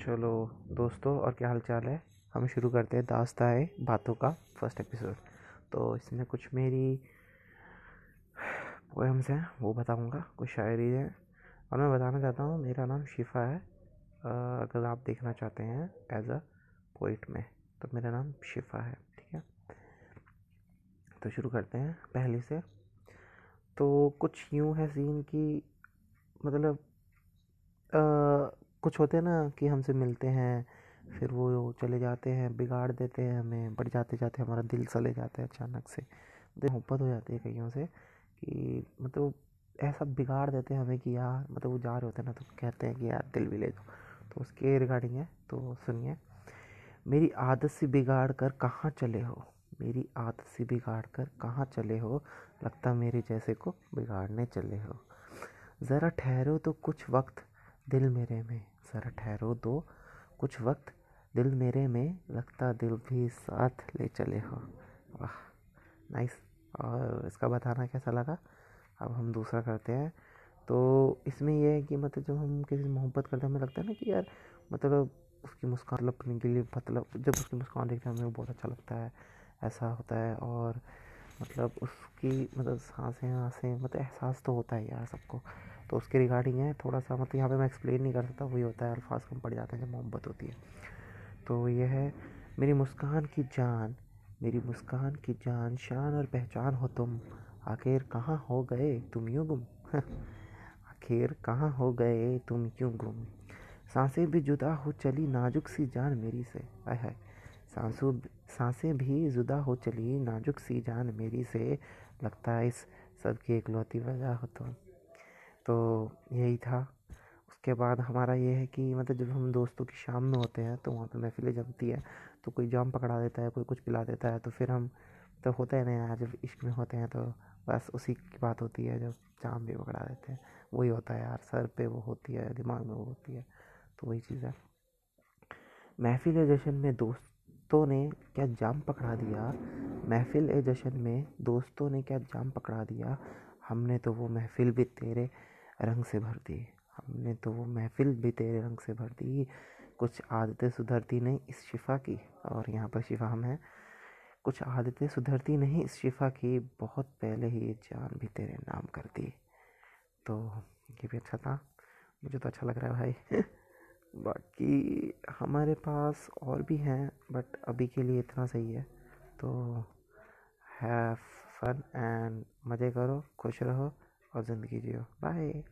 चलो दोस्तों और क्या हाल चाल है? हम शुरू करते हैं दास्ता है बातों का फ़र्स्ट एपिसोड तो इसमें कुछ मेरी पोएम्स हैं वो बताऊँगा कुछ शायरी है। और मैं बताना चाहता हूँ मेरा नाम शिफा है। अगर आप देखना चाहते हैं एज अ पोइट में तो मेरा नाम शिफा है ठीक है? तो शुरू करते हैं पहले से। तो कुछ यूँ है सीन की मतलब आ, कुछ होते हैं ना कि हमसे मिलते हैं, फिर वो चले जाते हैं, बिगाड़ देते हैं हमें, बढ़ जाते जाते हमारा दिल चले जाता है अचानक से। मोहब्बत हो जाती है कईयों से कि मतलब ऐसा बिगाड़ देते हैं हमें कि यार मतलब वो जा रहे होते हैं ना तो कहते हैं कि यार दिल भी ले दो। तो उसके रिगार्डिंग है तो सुनिए। मेरी आदत से बिगाड़ कर कहाँ चले हो? मेरी आदत से बिगाड़ कर कहाँ चले हो? लगता मेरे जैसे को बिगाड़ने चले हो। ज़रा ठहरो तो कुछ वक्त दिल मेरे में। ज़रा ठहरो दो। कुछ वक्त दिल मेरे में लगता दिल भी साथ ले चले हो। वाह नाइस और इसका बताना कैसा लगा? अब हम दूसरा करते हैं। तो इसमें यह है कि मतलब जब हम किसी से मोहब्बत करते हैं, हमें लगता है ना कि यार मतलब उसकी मुस्कान लपने के लिए मतलब जब उसकी मुस्कान देखते हैं, हमें बहुत अच्छा लगता है। ऐसा होता है और मतलब उसकी मतलब साँसें, आँसें मतलब एहसास तो होता है यार सबको। तो उसके रिगार्डिंग है थोड़ा सा मतलब यहाँ पे मैं एक्सप्लेन नहीं कर सकता, वही होता है, अल्फाज कम पड़ जाते हैं जब मोहब्बत होती है। तो ये है, मेरी मुस्कान की जान, मेरी मुस्कान की जान, शान और पहचान हो तुम। आखिर कहाँ हो गए तुम यूँ गुम? आखिर कहाँ हो गए तुम क्यों गुम? साँसें भी जुदा हो चली नाजुक सी जान मेरी से। आय हाय। सांसों साँसें भी जुदा हो चली, नाजुक सी जान मेरी से लगता है इस सब की इकलौती वजह हो तुम तो यही था। उसके बाद हमारा ये है कि मतलब जब हम दोस्तों की शाम में होते हैं तो वहाँ पे महफिलें जमती है तो कोई जाम पकड़ा देता है, कोई कुछ पिला देता है तो फिर हम तो होता है ना यार, जब इश्क में होते हैं तो बस उसी की बात होती है, जब जाम भी पकड़ा देते हैं। वही होता है यार, सर पे वो होती है, दिमाग में वो होती है तो वही चीज़ है। महफिल जश्न में दोस्तों ने क्या जाम पकड़ा दिया? महफिल ए जश्न में दोस्तों ने क्या जाम पकड़ा दिया? हमने तो वो महफिल भी तेरे रंग से भर दी। हमने तो वो महफिल भी तेरे रंग से भर दी। कुछ आदतें सुधरती नहीं इस शिफा की। और यहाँ पर शिफा हम हैं। कुछ आदतें सुधरती नहीं इस शिफा की। बहुत पहले ही ये जान भी तेरे नाम कर दी। तो ये भी अच्छा था। मुझे तो अच्छा लग रहा है भाई। बाकी हमारे पास और भी हैं बट अभी के लिए इतना सही है। तो हैव फन एंड मज़े करो, खुश रहो और ज़िंदगी जियो। बाय